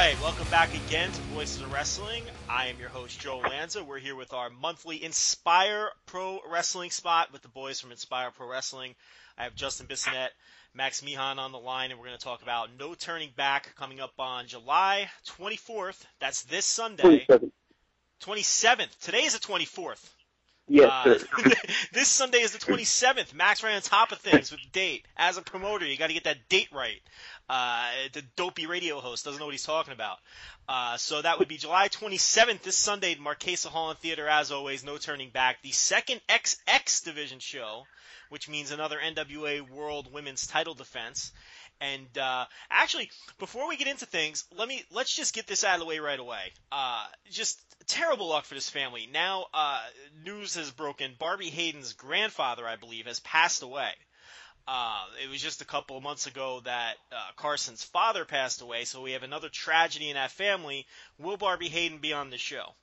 right, welcome back again to Voices of Wrestling. I am your host, Joe Lanza. We're here with our monthly Inspire Pro Wrestling spot with the boys from Inspire Pro Wrestling. I have Justin Bissonette, Max Meehan on the line, and we're going to talk about No Turning Back coming up on July 24th. That's this Sunday. 27. 27th. Today is the 24th. Yes, Uh, this Sunday is the 27th. Max ran on top of things with the date. As a promoter, you got to get that date right. Uh, the dopey radio host doesn't know what he's talking about. Uh, so that would be July 27th, this Sunday, Marchesa Hall and Theater, as always, no turning back. The second XX division show, which means another NWA World Women's Title defense. And uh, actually, before we get into things, let me let's just get this out of the way right away. Uh, just terrible luck for this family. Now, uh, news has broken. Barbi Hayden's grandfather, I believe, has passed away. Uh, it was just a couple of months ago that uh, Carson's father passed away, so we have another tragedy in that family. Will Barbi Hayden be on the show?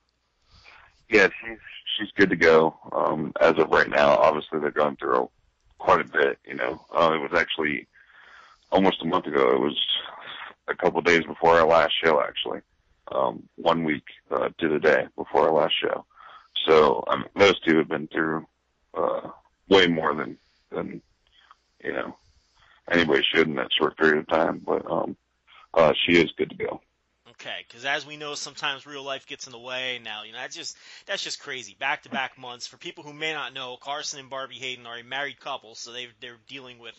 Yeah, she's she's good to go. Um, as of right now, obviously they're going through quite a bit. You know, uh, it was actually almost a month ago. It was a couple of days before our last show, actually. Um, one week uh, to the day before our last show. So um, those two have been through uh, way more than than you know anybody should in that short period of time. But um, uh, she is good to go. Okay, because as we know, sometimes real life gets in the way. Now, you know, that's just that's just crazy. Back to back months. For people who may not know, Carson and Barbi Hayden are a married couple, so they they're dealing with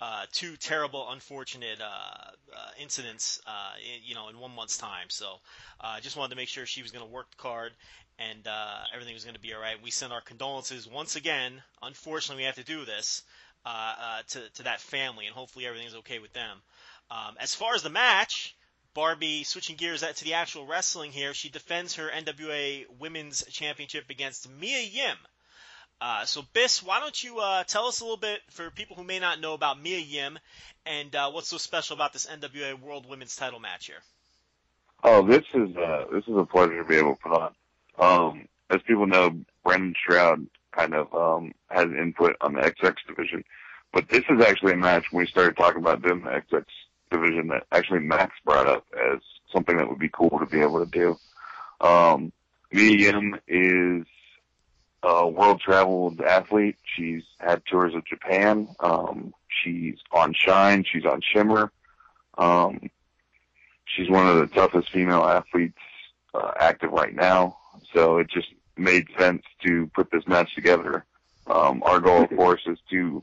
uh, two terrible, unfortunate uh, uh, incidents, uh, in, you know, in one month's time. So, I uh, just wanted to make sure she was going to work the card and uh, everything was going to be all right. We send our condolences once again. Unfortunately, we have to do this uh, uh, to to that family, and hopefully everything's okay with them. Um, as far as the match. Barbi switching gears to the actual wrestling here. She defends her NWA Women's Championship against Mia Yim. Uh, so, Biss, why don't you uh, tell us a little bit for people who may not know about Mia Yim and uh, what's so special about this NWA World Women's Title match here? Oh, this is uh, this is a pleasure to be able to put on. Um, as people know, Brandon Stroud kind of um, has input on the XX division, but this is actually a match when we started talking about doing the XX division that actually Max brought up as something that would be cool to be able to do. Um, Yim is a world traveled athlete. She's had tours of Japan. Um, she's on Shine. She's on Shimmer. Um, she's one of the toughest female athletes uh, active right now. So it just made sense to put this match together. Um, our goal, of course, is to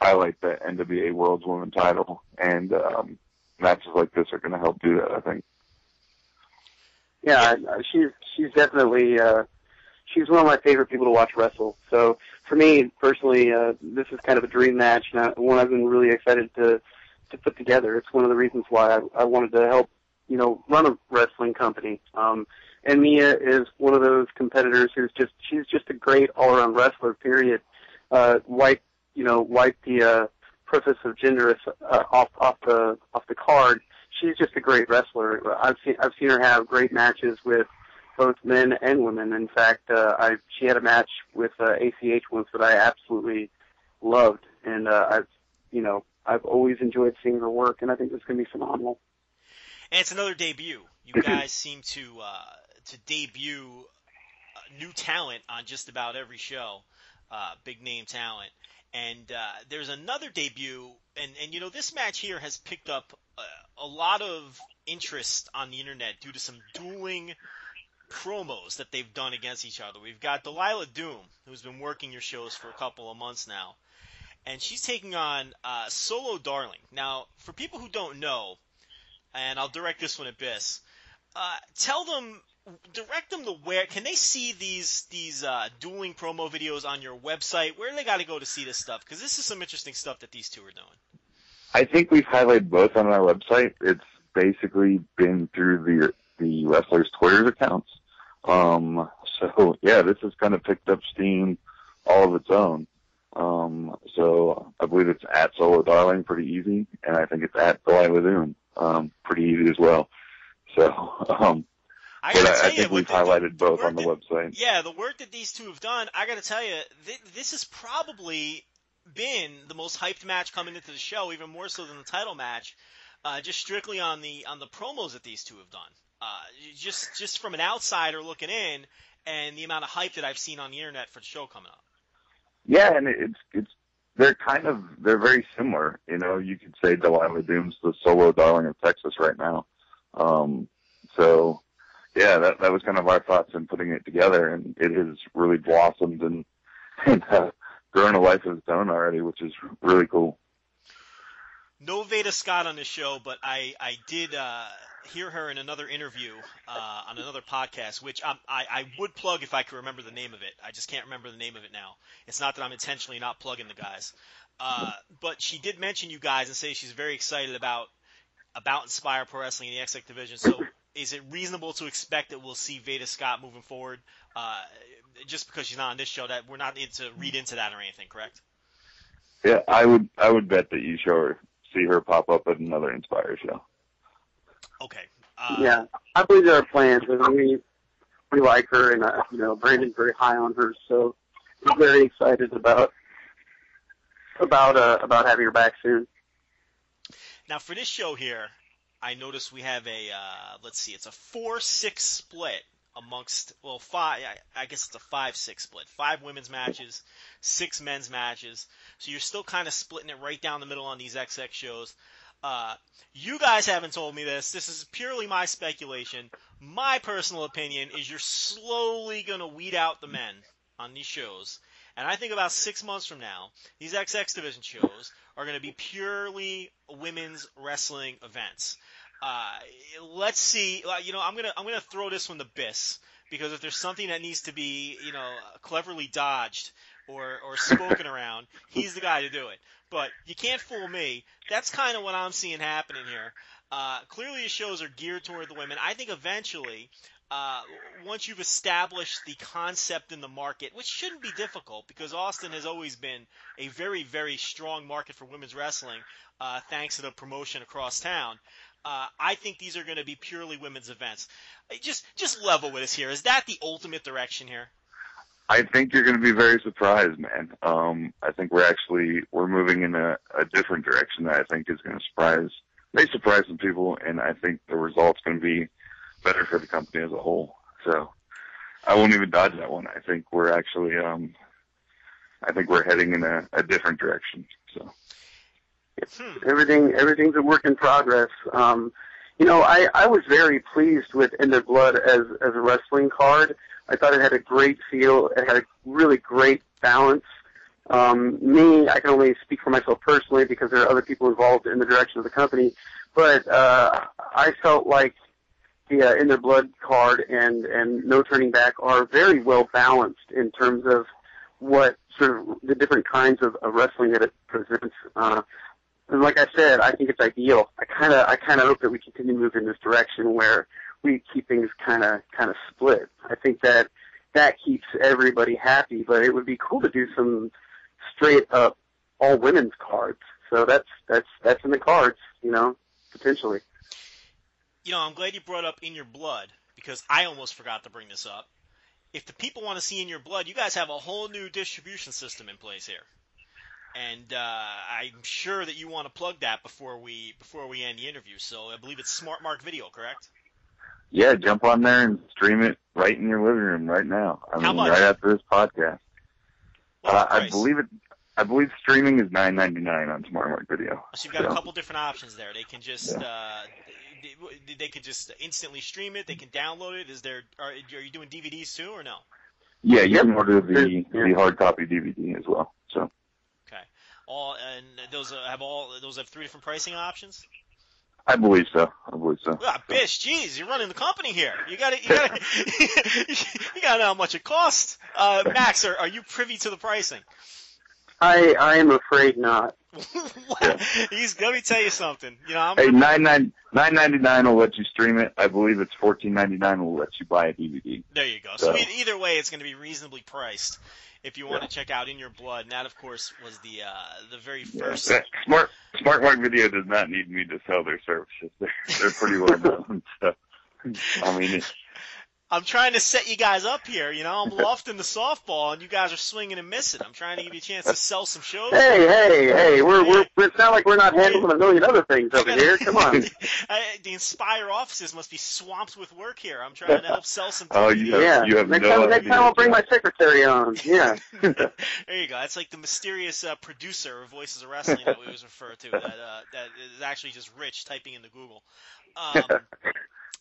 highlight the NWA World's Women title, and um, matches like this are going to help do that. I think. yeah, she's she's definitely uh, she's one of my favorite people to watch wrestle. So for me personally, uh, this is kind of a dream match, and I, one I've been really excited to to put together. It's one of the reasons why I, I wanted to help, you know, run a wrestling company. Um, and Mia is one of those competitors who's just she's just a great all around wrestler. Period. Uh, wipe you know wipe the uh, preface of gender uh, off off the off the card. She's just a great wrestler. I've seen I've seen her have great matches with both men and women. In fact, uh, I she had a match with uh, ACH once that I absolutely loved, and uh, I've you know I've always enjoyed seeing her work, and I think it's going to be phenomenal. And it's another debut. You guys seem to uh, to debut new talent on just about every show, uh, big name talent. And uh, there's another debut, and and you know this match here has picked up uh, a lot of interest on the internet due to some dueling promos that they've done against each other. We've got Delilah Doom, who's been working your shows for a couple of months now, and she's taking on uh, Solo Darling. Now, for people who don't know, and I'll direct this one at Biss, uh, tell them, direct them to where can they see these these uh, dueling promo videos on your website? Where they got to go to see this stuff? Because this is some interesting stuff that these two are doing. I think we've highlighted both on our website. It's basically been through the the wrestlers' Twitter accounts. Um, so yeah, this has kind of picked up steam all of its own. Um, so I believe it's at Solo Darling, pretty easy, and I think it's at Delilah Doom, um, pretty easy as well. So, um, I gotta I, I tell you, think we've highlighted the both work on the that- website. Yeah, the work that these two have done, I got to tell you, th- this has probably been the most hyped match coming into the show, even more so than the title match. Uh, just strictly on the on the promos that these two have done. Uh, just just from an outsider looking in, and the amount of hype that I've seen on the internet for the show coming up. Yeah, and it's it's they're kind of they're very similar. You know, you could say Delilah Doom's the solo darling of Texas right now. Um, so yeah, that that was kind of our thoughts in putting it together, and it has really blossomed and and uh, grown a life of its own already, which is really cool. No Veda Scott on the show, but I I did uh, hear her in another interview uh, on another podcast, which i I I would plug if I could remember the name of it. I just can't remember the name of it now. It's not that I'm intentionally not plugging the guys, uh, but she did mention you guys and say she's very excited about about Inspire Pro Wrestling in the XX division. So is it reasonable to expect that we'll see Veda Scott moving forward? Uh, just because she's not on this show, that we're not into read into that or anything, correct? Yeah, I would I would bet that you show her see her pop up at another Inspire show. Okay. Uh, yeah, I believe there are plans, and we we like her, and uh, you know Brandon's very high on her, so we're very excited about about uh, about having her back soon. Now for this show here, I noticed we have a uh, let's see, it's a four six split amongst well five I, I guess it's a five six split. Five women's matches, six men's matches. So you're still kind of splitting it right down the middle on these XX shows. Uh, you guys haven't told me this. This is purely my speculation. My personal opinion is you're slowly gonna weed out the men on these shows. And I think about six months from now, these XX division shows are going to be purely women's wrestling events. Uh, let's see. uh, You know, I'm gonna I'm gonna throw this one to Biss because if there's something that needs to be you know cleverly dodged or or spoken around, he's the guy to do it. But you can't fool me. That's kind of what I'm seeing happening here. Uh, clearly, the shows are geared toward the women. I think eventually, uh, once you've established the concept in the market, which shouldn't be difficult because Austin has always been a very, very strong market for women's wrestling, uh, thanks to the promotion across town. Uh, I think these are going to be purely women's events. Uh, Just, just level with us here. Is that the ultimate direction here? I think you're going to be very surprised, man. Um, I think we're actually we're moving in a, a different direction that I think is going to surprise, may surprise some people, and I think the result's going to be better for the company as a whole. So I won't even dodge that one. I think we're actually, um, I think we're heading in a, a different direction. So Hmm. everything everything's a work in progress. Um, you know, I, I was very pleased with In Their Blood as as a wrestling card. I thought it had a great feel. It had a really great balance. Um, me, I can only speak for myself personally because there are other people involved in the direction of the company. But uh, I felt like the uh, In Their Blood card and and No Turning Back are very well balanced in terms of what sort of the different kinds of, of wrestling that it presents. Uh, and like I said, I think it's ideal. I kind of I kind of hope that we continue to move in this direction where we keep things kind of kind of split. I think that that keeps everybody happy, but it would be cool to do some straight up all women's cards. So that's that's that's in the cards, you know, potentially. You know, I'm glad you brought up In Your Blood because I almost forgot to bring this up. If the people want to see In Your Blood, you guys have a whole new distribution system in place here. And uh, I'm sure that you want to plug that before we before we end the interview. So I believe it's Smart Mark Video, correct? Yeah, jump on there and stream it right in your living room right now. I How mean, much? right after this podcast. Uh, I believe it. I believe streaming is nine ninety nine on Smart Mark Video. So you've got a couple different options there. They can just uh, they, they can just instantly stream it. They can download it. Is there are, are you doing DVDs too or no? Yeah, you Yep. can order the the hard copy DVD as well. So Okay. All and those uh, have all those have three different pricing options. I believe so. I believe so. Ah, Bish, jeez, you're running the company here. You got to you got to you got to know how much it costs. Uh, Max, are, are you privy to the pricing? I I am afraid not. He's let me tell you something. You know, I'm Hey, nine nine nine ninety nine will let you stream it. I believe it's fourteen ninety nine will let you buy a DVD. There you go. So So- either way, it's going to be reasonably priced if you want to check out In Your Blood. And that, of course, was the uh, the very first. That- Smart Smart Mark Video does not need me to sell their services. They're they're pretty well known. So I mean, I'm trying to set you guys up here. You know, I'm lofting the softball, and you guys are swinging and missing. I'm trying to give you a chance to sell some shows. Hey, hey, hey! We're we're it's not like we're not handling a million other things over here. Come on. I, the Inspire offices must be swamped with work here. I'm trying to help sell some. oh, you have Yeah. you have next no time, next time I'll bring my secretary on. Yeah. there you go. That's like the mysterious uh, producer of Voices of Wrestling that we always refer to. That uh, that is actually just Rich typing into Google. Um,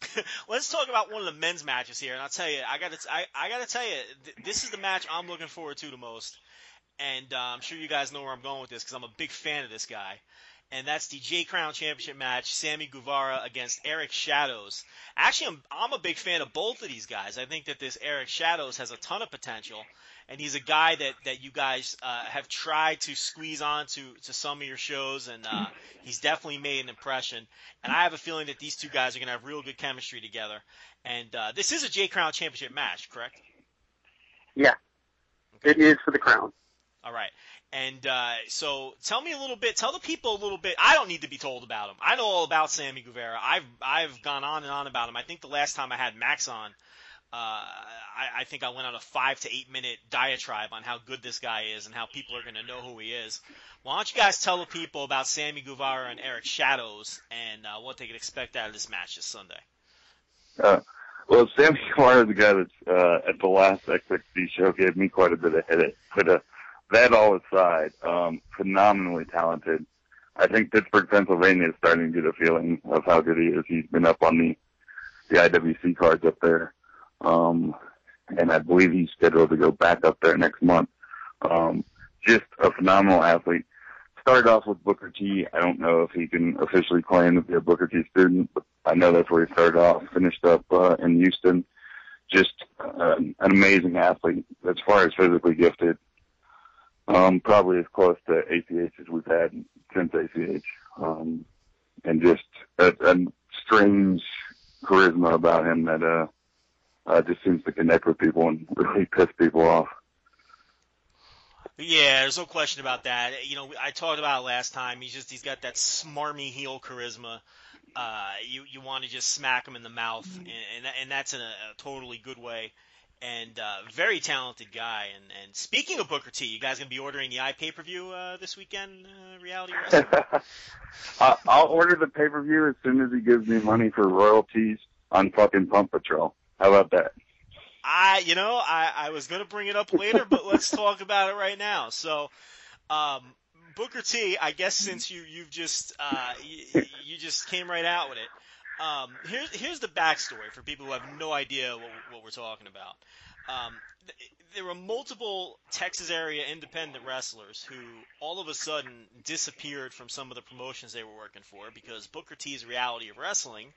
let's talk about one of the men's matches here, and I'll tell you, I got to, I, I got to tell you, th- this is the match I'm looking forward to the most, and uh, I'm sure you guys know where I'm going with this because I'm a big fan of this guy. And that's the J Crown Championship match, Sammy Guevara against Eric Shadows. Actually, I'm, I'm a big fan of both of these guys. I think that this Eric Shadows has a ton of potential, and he's a guy that, that you guys uh, have tried to squeeze onto to some of your shows, and uh, he's definitely made an impression. And I have a feeling that these two guys are going to have real good chemistry together. And uh, this is a J Crown Championship match, correct? Yeah. It is for the crown. All right. And uh, so, tell me a little bit. Tell the people a little bit. I don't need to be told about him. I know all about Sammy Guevara. I've I've gone on and on about him. I think the last time I had Max on, uh, I, I think I went on a five to eight minute diatribe on how good this guy is and how people are going to know who he is. Why don't you guys tell the people about Sammy Guevara and Eric Shadows and uh, what they can expect out of this match this Sunday? Uh, well, Sammy Guevara is the guy that uh, at the last XXD show gave me quite a bit of headache. But uh, that all aside, um, phenomenally talented. I think Pittsburgh, Pennsylvania is starting to get a feeling of how good he is. He's been up on the the IWC cards up there, um, and I believe he's scheduled to go back up there next month. Um, just a phenomenal athlete. Started off with Booker T. I don't know if he can officially claim to be a Booker T student, but I know that's where he started off. Finished up uh, in Houston. Just uh, an amazing athlete as far as physically gifted. Um, probably as close to ACH as we've had since ACH. Um, and just a, a strange charisma about him that uh, uh, just seems to connect with people and really piss people off. Yeah, there's no question about that. You know, I talked about it last time. He's just he's got that smarmy heel charisma. Uh, you you want to just smack him in the mouth, and and, and that's in a, a totally good way. And uh, very talented guy. And and speaking of Booker T, you guys gonna be ordering the i pay per view uh, this weekend? Uh, reality wrestling. I'll order the pay per view as soon as he gives me money for royalties on fucking Pump Patrol. How about that? I, you know, I, I was going to bring it up later, but let's talk about it right now. So, um, Booker T, I guess since you, you've just, uh, you, you just came right out with it. Um, here's, here's the backstory for people who have no idea what, what we're talking about. Um, th- there were multiple Texas area independent wrestlers who all of a sudden disappeared from some of the promotions they were working for because Booker T's reality of wrestling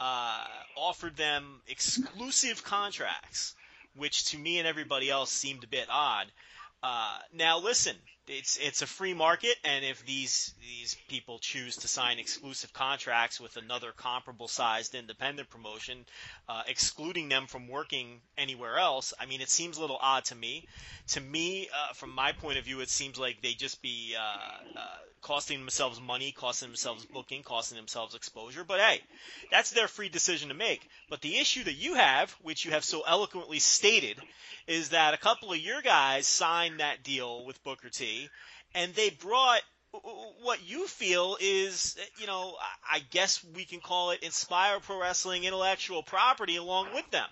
uh, offered them exclusive contracts, which to me and everybody else seemed a bit odd. Uh, now listen, it's it's a free market, and if these these people choose to sign exclusive contracts with another comparable sized independent promotion, uh, excluding them from working anywhere else, I mean, it seems a little odd to me. To me, uh, from my point of view, it seems like they just be uh, uh, costing themselves money, costing themselves booking, costing themselves exposure. But hey, that's their free decision to make. But the issue that you have, which you have so eloquently stated, is that a couple of your guys signed that deal with Booker T, and they brought what you feel is, you know, I guess we can call it Inspire Pro Wrestling intellectual property along with them.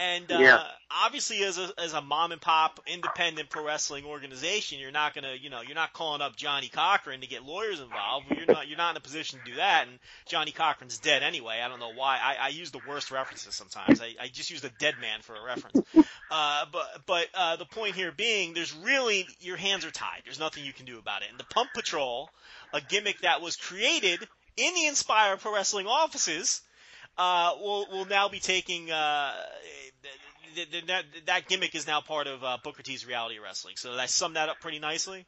And uh, Yeah. obviously, as a as a mom and pop independent pro wrestling organization, you're not gonna, you know, you're not calling up Johnnie Cochran to get lawyers involved. You're not you're not in a position to do that. And Johnnie Cochran's dead anyway. I don't know why. I, I use the worst references sometimes. I, I just use the dead man for a reference. Uh, but but uh, the point here being, there's really your hands are tied. There's nothing you can do about it. And the Pump Patrol, a gimmick that was created in the Inspire Pro Wrestling offices uh, will will now be taking uh, th- th- that that gimmick is now part of uh, Booker T's reality wrestling. So did I sum that up pretty nicely.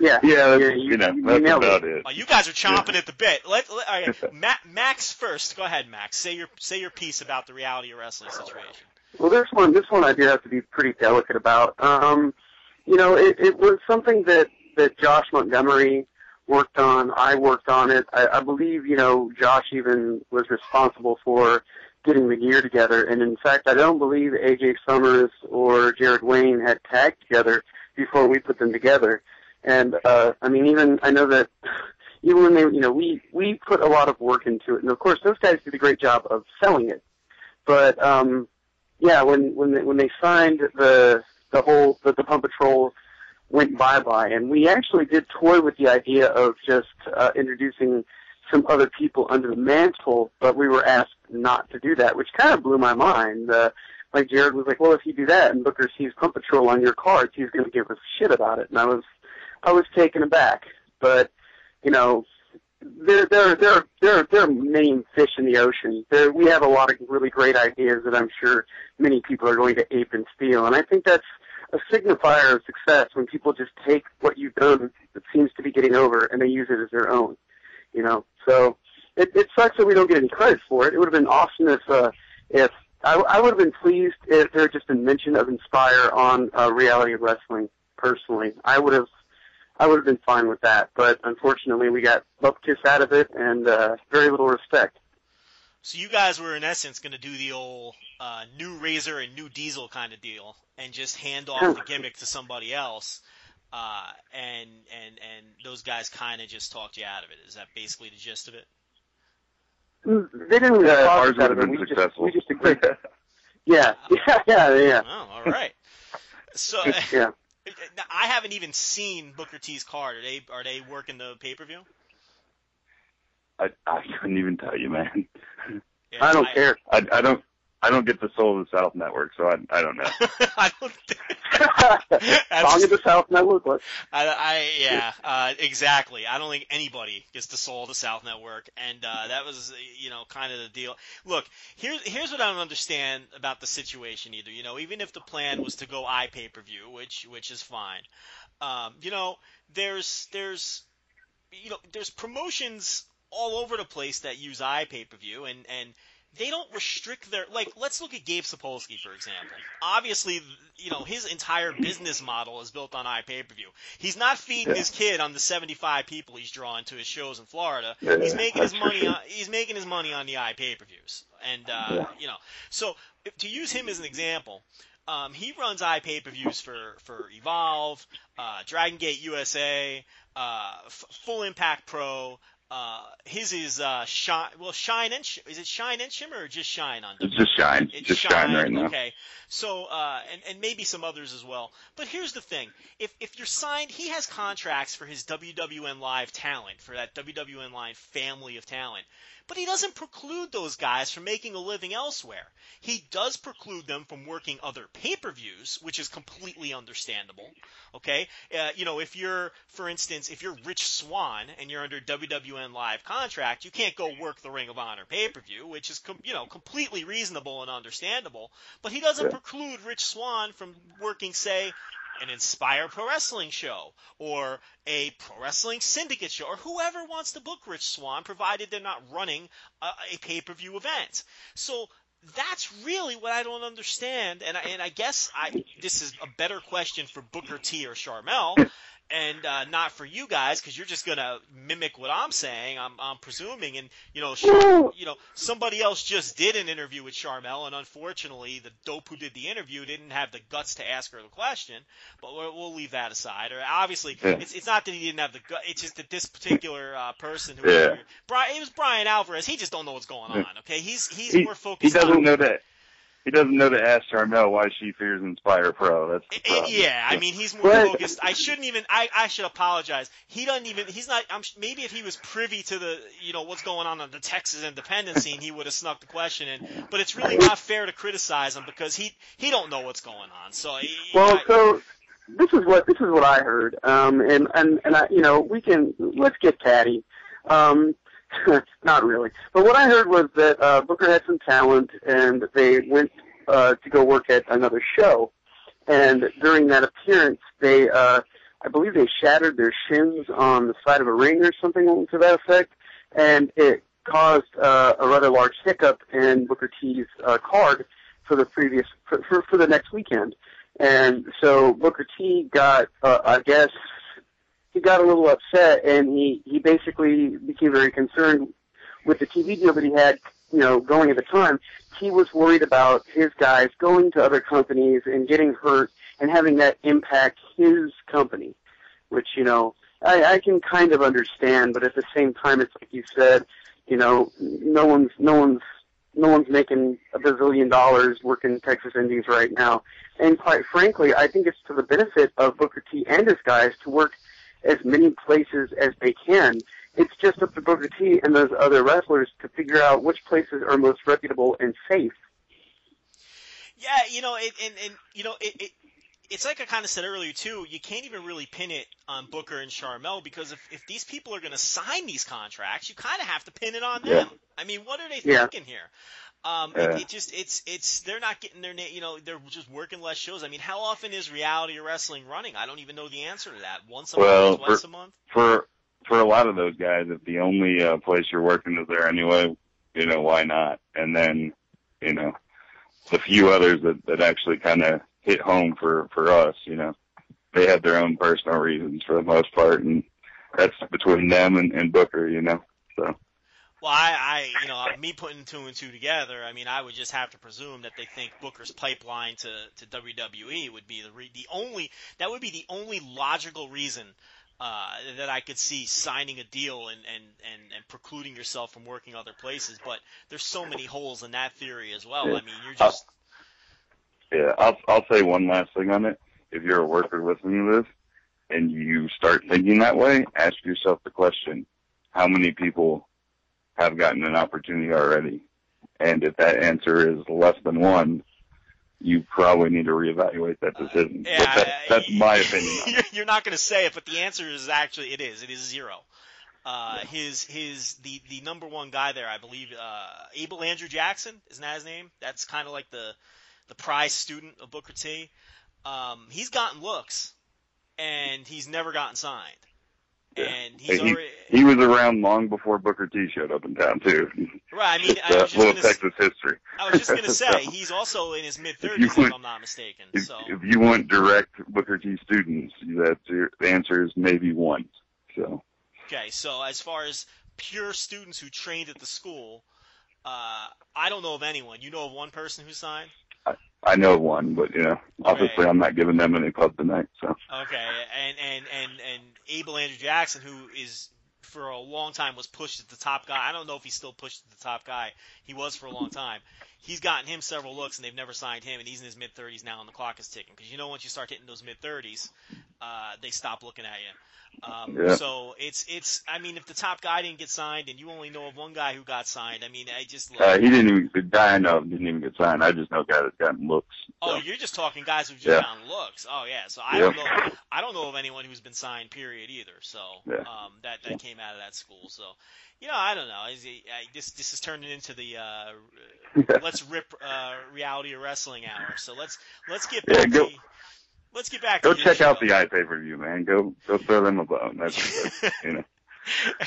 Yeah, Yeah, that's, yeah, you, know, you that's nailed it. about it. Oh, you guys are chomping at the bit. Let, let all right, Ma- Max first. Go ahead, Max. Say your say your piece about the reality of wrestling situation. Well, this one, this one I do have to be pretty delicate about. Um, you know, it, it was something that that Josh Montgomery worked on. I worked on it. I, I believe, you know, Josh even was responsible for getting the gear together. And in fact, I don't believe AJ Summers or Jared Wayne had tagged together before we put them together. And uh, I mean, even I know that even when they, you know, we we put a lot of work into it, and of course, those guys did a great job of selling it. But um, yeah, when when they, when they signed the the whole the, the Pump Patrol went bye bye, and we actually did toy with the idea of just uh, introducing some other people under the mantle, but we were asked not to do that, which kind of blew my mind. Uh, like Jared was like, "Well, if you do that and Booker sees Pump Patrol on your cards, he's going to give us shit about it," and I was I was taken aback. But you know, there there there there there are many fish in the ocean. There we have a lot of really great ideas that I'm sure many people are going to ape and steal, and I think that's a signifier of success when people just take what you've done that seems to be getting over and they use it as their own. You know, so it, it sucks that we don't get any credit for it. It would have been awesome if uh, if I, I would have been pleased if there had just been mention of Inspire on uh, Reality of Wrestling. Personally, I would have I would have been fine with that, but unfortunately, we got butt kiss out of it and uh, very little respect. So you guys were in essence going to do the old uh, new Razor and new Diesel kind of deal, and just hand off the gimmick to somebody else, uh, and and and those guys kind of just talked you out of it. Is that basically the gist of it? Mm, They didn't really Yeah, talk ours would have been We just, successful. we just agreed. Yeah, yeah, yeah, yeah. Oh, all right. So yeah. I haven't even seen Booker T's card. Are they are they working the pay per view? I, I couldn't even tell you, man. I don't care. I, I don't. I don't get the Soul of the South network, so I, I don't know. I don't. Song of the South Network. What? I, I yeah, uh, exactly. I don't think anybody gets the soul of the South Network, and uh, that was you know kind of the deal. Look, here's here's what I don't understand about the situation either. You know, even if the plan was to go i pay per view, which which is fine, um, you know, there's there's you know there's promotions all over the place that use i pay per view, and and they don't restrict their like let's look at Gabe Sapolsky for example. Obviously, you know, his entire business model is built on iPay-per-view. He's not feeding Yeah. his kid on the 75 people he's drawing to his shows in Florida. Yeah, he's making his money on he's making his money on the iPay-per-views. And uh, Yeah. you know, so to use him as an example, um, he runs iPay-per-views for for Evolve, uh, Dragon Gate USA, uh, F- Full Impact Pro, uh, his is uh, shine. Well, shine and sh- is it shine and shimmer or just shine on? It's just shine. It's just shine right now. Okay, so uh, and and maybe some others as well. But here's the thing: if if you're signed, he has contracts for his WWN Live talent for that WWN Live family of talent. But he doesn't preclude those guys from making a living elsewhere. He does preclude them from working other pay-per-views, which is completely understandable. Okay, uh, you know, if you're, for instance, if you're Rich Swann and you're under WWN live contract, you can't go work the Ring of Honor pay-per-view, which is, com- you know, completely reasonable and understandable. But he doesn't Yeah. preclude Rich Swann from working, say, an Inspire Pro Wrestling show or a Pro Wrestling Syndicate show or whoever wants to book Rich Swann, provided they're not running a, a pay per view event. So that's really what I don't understand. And I, and I guess I this is a better question for Booker T or Sharmell. And uh, not for you guys, because you're just gonna mimic what I'm saying. I'm, I'm presuming, and you know, you know, somebody else just did an interview with Sharmell, and unfortunately, the dope who did the interview didn't have the guts to ask her the question. But we'll, we'll leave that aside. Or obviously, Yeah. it's it's not that he didn't have the gut. It's just that this particular uh, person who Yeah. Brian, it was Brian Alvarez. He just don't know what's going on. Okay, he's he's He, more focused. he doesn't on, know that. He doesn't know to ask Sharmell why she fears Inspire Pro. That's the Eh, problem. Yeah, I mean he's more But- focused. I shouldn't even. I, I should apologize. He doesn't even. He's not. I'm, maybe if he was privy to the you know what's going on on the Texas independent scene, he would have snuck the question in. But it's really not fair to criticize him because he he don't know what's going on. So he, Well, I- so this is what this is what I heard, um, and and and I, you know, we can let's get catty. Um, not really, but what I heard was that uh, Booker had some talent, and they went uh, to go work at another show, and during that appearance, they, uh, I believe, they shattered their shins on the side of a ring or something to that effect, and it caused uh, a rather large hiccup in Booker T's uh, card for the previous for, for, for the next weekend. And so Booker T got, uh, I guess, he got a little upset, and he he basically became very concerned with the TV deal that he had, you know, going at the time. He was worried about his guys going to other companies and getting hurt and having that impact his company, which you know I, I can kind of understand, but at the same time, it's like you said, you know, no one's no one's no one's making a bazillion dollars working Texas Indies right now. And quite frankly, I think it's to the benefit of Booker T and his guys to work as many places as they can. It's just up to Booker T and those other wrestlers to figure out which places are most reputable and safe. Yeah, you know, it, and and you know, it, it it's like I kind of said earlier too. You can't even really pin it on Booker and Sharmell because if if these people are going to sign these contracts, you kind of have to pin it on them. I mean, what are they Yeah. thinking here? Um, Yeah. it, it just it's it's they're not getting their you know they're just working less shows. I mean, how often is reality wrestling running? I don't even know the answer to that. Once a Well, month, twice for- a month. For for a lot of those guys, if the only uh, place you're working is there anyway, you know why not? And then, you know, the few others that that actually kind of hit home for for us, you know, they have their own personal reasons for the most part, and that's between them and, and Booker, you know. So Well, I, I, you know, me putting two and two together, I mean, I would just have to presume that they think Booker's pipeline to, to WWE would be the re- the only that would be the only logical reason uh, that I could see signing a deal and, and, and, and precluding yourself from working other places. But there's so many holes in that theory as well. I mean, you're just yeah, I'll I'll say one last thing on it. If you're a worker listening to this and you start thinking that way, ask yourself the question: How many people have gotten an opportunity already? And if that answer is less than one, you probably need to reevaluate that decision. But Yeah, that, that's my opinion. You're- not going to say it, but the answer is actually it is. It is zero. Uh, his his the the number one guy there, I believe, uh, Abel Andrew Jackson isn't that his name? That's kind of like the the prize student of Booker T. Um, he's gotten looks, and he's never gotten signed. And he's he, already he was around long before Booker T showed up in town too. right. I mean, I uh, was just little Texas history. I was just gonna say So, he's also in his mid thirties, if want- I'm not mistaken. if, So if you want direct Booker T students, that's your, the answer is maybe one. So Okay, so as far as pure students who trained at the school, uh, I don't know of anyone. You know of one person who signed? I know one, but you know, obviously Right. I'm not giving them any club tonight. So Okay, and and and and Abel Andrew Jackson, who is for a long time was pushed as the top guy. I don't know if he's still pushed as the top guy. He was for a long time. He's gotten him several looks, and they've never signed him, and he's in his mid 30s now, and the clock is ticking. Because you know, once you start hitting those mid 30s, uh, they stop looking at you. Um, Yeah. So it's it's. I mean, if the top guy didn't get signed, and you only know of one guy who got signed, I mean, I just. Look, Uh, he didn't even, the guy I know didn't even get signed. I just know a guy that's gotten looks. Oh, you're just talking guys who've just Yeah. gotten looks. Oh yeah, so I Yeah. don't know. I don't know of anyone who's been signed. Period. Either. So um, that that came out of that school. So you know, I don't know. I, I, this this is turning into the uh, let's rip uh, reality of wrestling hour. So let's let's get Yeah, back go- to let's get back Go check out the iPay per view, man. Go go throw them a bone. That's, that's you know.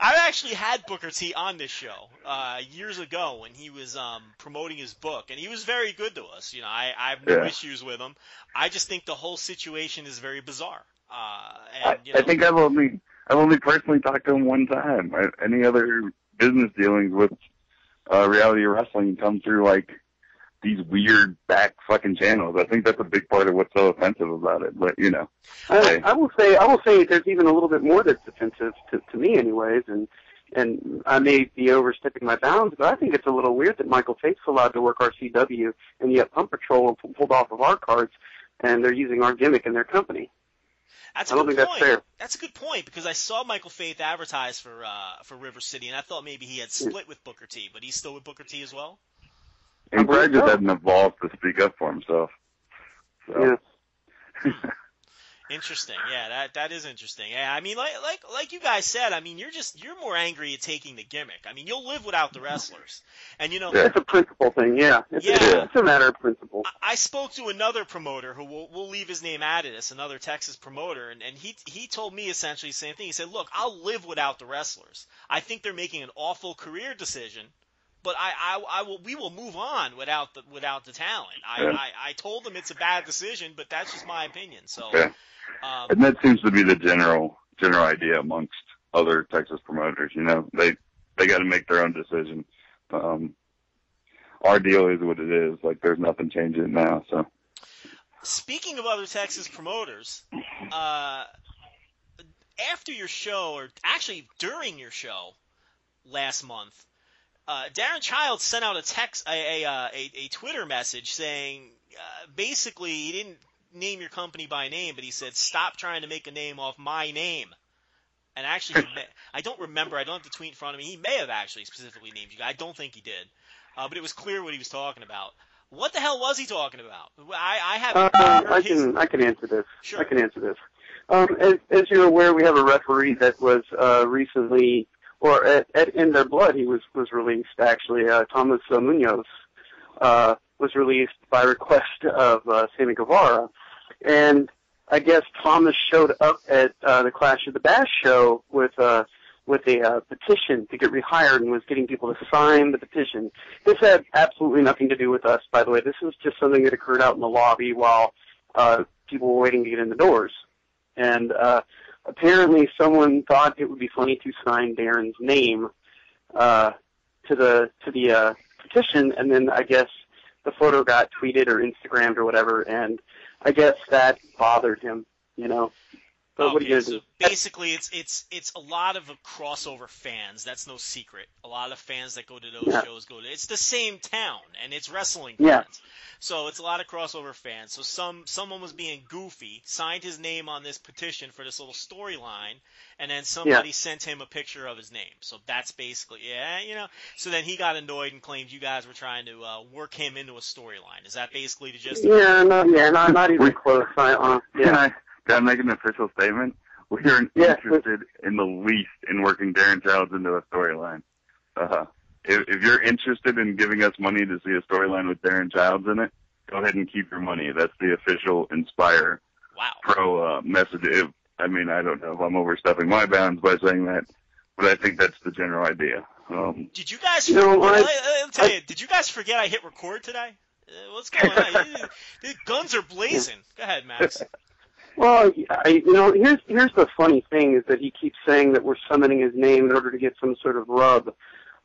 I've actually had Booker T on this show uh, years ago when he was um, promoting his book, and he was very good to us. You know, I, I have no Yeah. issues with him. I just think the whole situation is very bizarre. Uh, I, and you know, I think I've only I've only personally talked to him one time. I, any other business dealings with uh, reality wrestling come through like these weird back fucking channels. I think that's a big part of what's so offensive about it. But you know, I, Hey. I will say, I will say, there's even a little bit more that's offensive to, to me, anyways, and and I may be overstepping my bounds, but I think it's a little weird that Michael Fate's allowed to work RCW, and yet Pump Patrol pulled off of our cards, and they're using our gimmick in their company. That's a I don't good think point. that's fair. That's a good point because I saw Michael Faith advertise for uh, for River City, and I thought maybe he had split with Booker T, but he's still with Booker T as well. And probably just so. hadn't evolved to speak up for himself. So. Yeah. Interesting. Yeah, that that is interesting. Yeah, I mean, like like like you guys said, I mean, you're just you're more angry at taking the gimmick. I mean, you'll live without the wrestlers, and you know. It's a principle thing, yeah. It's, Yeah. it's a matter of principle. I- I spoke to another promoter who will we'll leave his name out of this, another Texas promoter, and, and he he told me essentially the same thing. He said, "Look, I'll live without the wrestlers. I think they're making an awful career decision, but I I, I will we will move on without the without the talent. I, Yeah. I I told them it's a bad decision, but that's just my opinion. So, Yeah. um, And that seems to be the general general idea amongst other Texas promoters. You know, they they got to make their own decision. Um, our deal is what it is. Like, there's nothing changing now. So, Speaking of other Texas promoters, uh, after your show, or actually during your show last month, uh, Darin Childs sent out a text, a a, uh, a, a Twitter message saying, uh, basically, he didn't name your company by name, but he said, "Stop trying to make a name off my name." And actually, may, I don't remember. I don't have the tweet in front of me. He may have actually specifically named you. I don't think he did, uh, but it was clear what he was talking about. What the hell was he talking about? I, I haven't Uh, I his- can I can answer this. Sure. I can answer this. Um, as, as you're aware, we have a referee that was uh, recently, or at, at in their blood, he was was released. Actually, uh, Thomas uh, Munoz uh, was released by request of uh, Sammy Guevara, and I guess Thomas showed up at uh, the Clash of the Bash show with uh, with a uh, petition to get rehired and was getting people to sign the petition. This had absolutely nothing to do with us, by the way. This was just something that occurred out in the lobby while uh, people were waiting to get in the doors. And uh, apparently, someone thought it would be funny to sign Darin's name uh, to the to the uh, petition, and then I guess the photo got tweeted or Instagrammed or whatever, and I guess that bothered him. You know, but what are you Okay, gonna so basically, it's it's it's a lot of crossover fans. That's no secret. A lot of fans that go to those Yeah. shows go to. It's the same town, and it's wrestling Yeah. fans. So it's a lot of crossover fans. So some someone was being goofy, signed his name on this petition for this little storyline, and then somebody sent him a picture of his name. So that's basically yeah, you know. So then he got annoyed and claimed you guys were trying to uh, work him into a storyline. Is that basically the gist? of it? Yeah, no, yeah, not not even close. I, uh, can yeah. I can I make an official statement? We aren't Yeah, interested in the least in working Darin Childs into a storyline. Uh, if, if you're interested in giving us money to see a storyline with Darin Childs in it, go ahead and keep your money. That's the official Inspire Wow. pro uh, message. If, I mean, I don't know if I'm overstepping my bounds by saying that, but I think that's the general idea. Um, Did you guys? No, forget, I- let, me tell you. Did you guys forget I hit record today? Uh, what's going on? the guns are blazing. Go ahead, Max. Well, I, you know, here's here's the funny thing is that he keeps saying that we're summoning his name in order to get some sort of rub,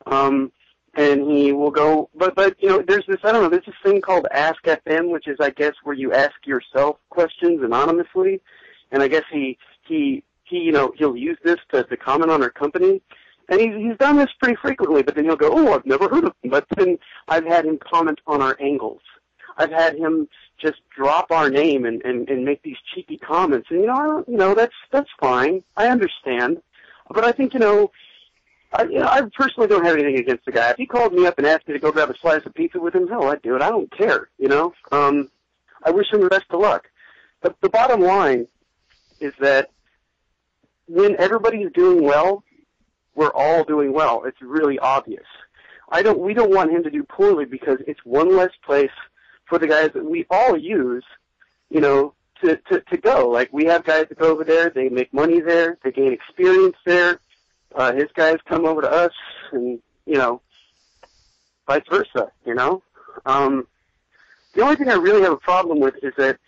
um, and he will go. But but you know, there's this I don't know. There's this thing called Ask FM, which is I guess where you ask yourself questions anonymously, and I guess he he he you know he'll use this to to comment on our company. And he's he's done this pretty frequently, but then he'll go, "Oh, I've never heard of him." But then I've had him comment on our angles. I've had him just drop our name and, and, and make these cheeky comments. And, you know, I don't, you know, that's, that's fine. I understand. But I think, you know, I, you know, I personally don't have anything against the guy. If he called me up and asked me to go grab a slice of pizza with him, hell, I'd do it. I don't care, you know? Um, I wish him the best of luck. But the bottom line is that when everybody's doing well, we're all doing well. It's really obvious. I don't. We don't want him to do poorly because it's one less place for the guys that we all use, you know, to to to go. Like we have guys that go over there. They make money there. They gain experience there. Uh, his guys come over to us, and you know, vice versa. You know, um, the only thing I really have a problem with is that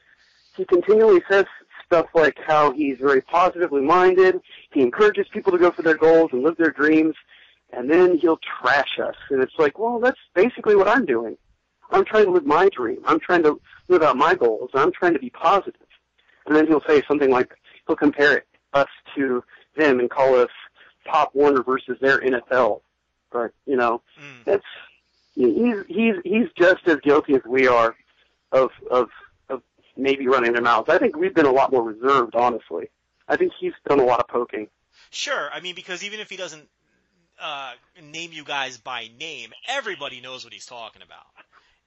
he continually says stuff like how he's very positively minded. He encourages people to go for their goals and live their dreams, and then he'll trash us. And it's like, well, that's basically what I'm doing. I'm trying to live my dream. I'm trying to live out my goals. I'm trying to be positive. And then he'll say something like, he'll compare it, us to them and call us Pop Warner versus their NFL. But, you know, Mm. that's, he's, he's, he's just as guilty as we are of, of, of maybe running their mouths. I think we've been a lot more reserved, honestly. I think he's done a lot of poking. Sure, I mean because even if he doesn't uh, name you guys by name, everybody knows what he's talking about.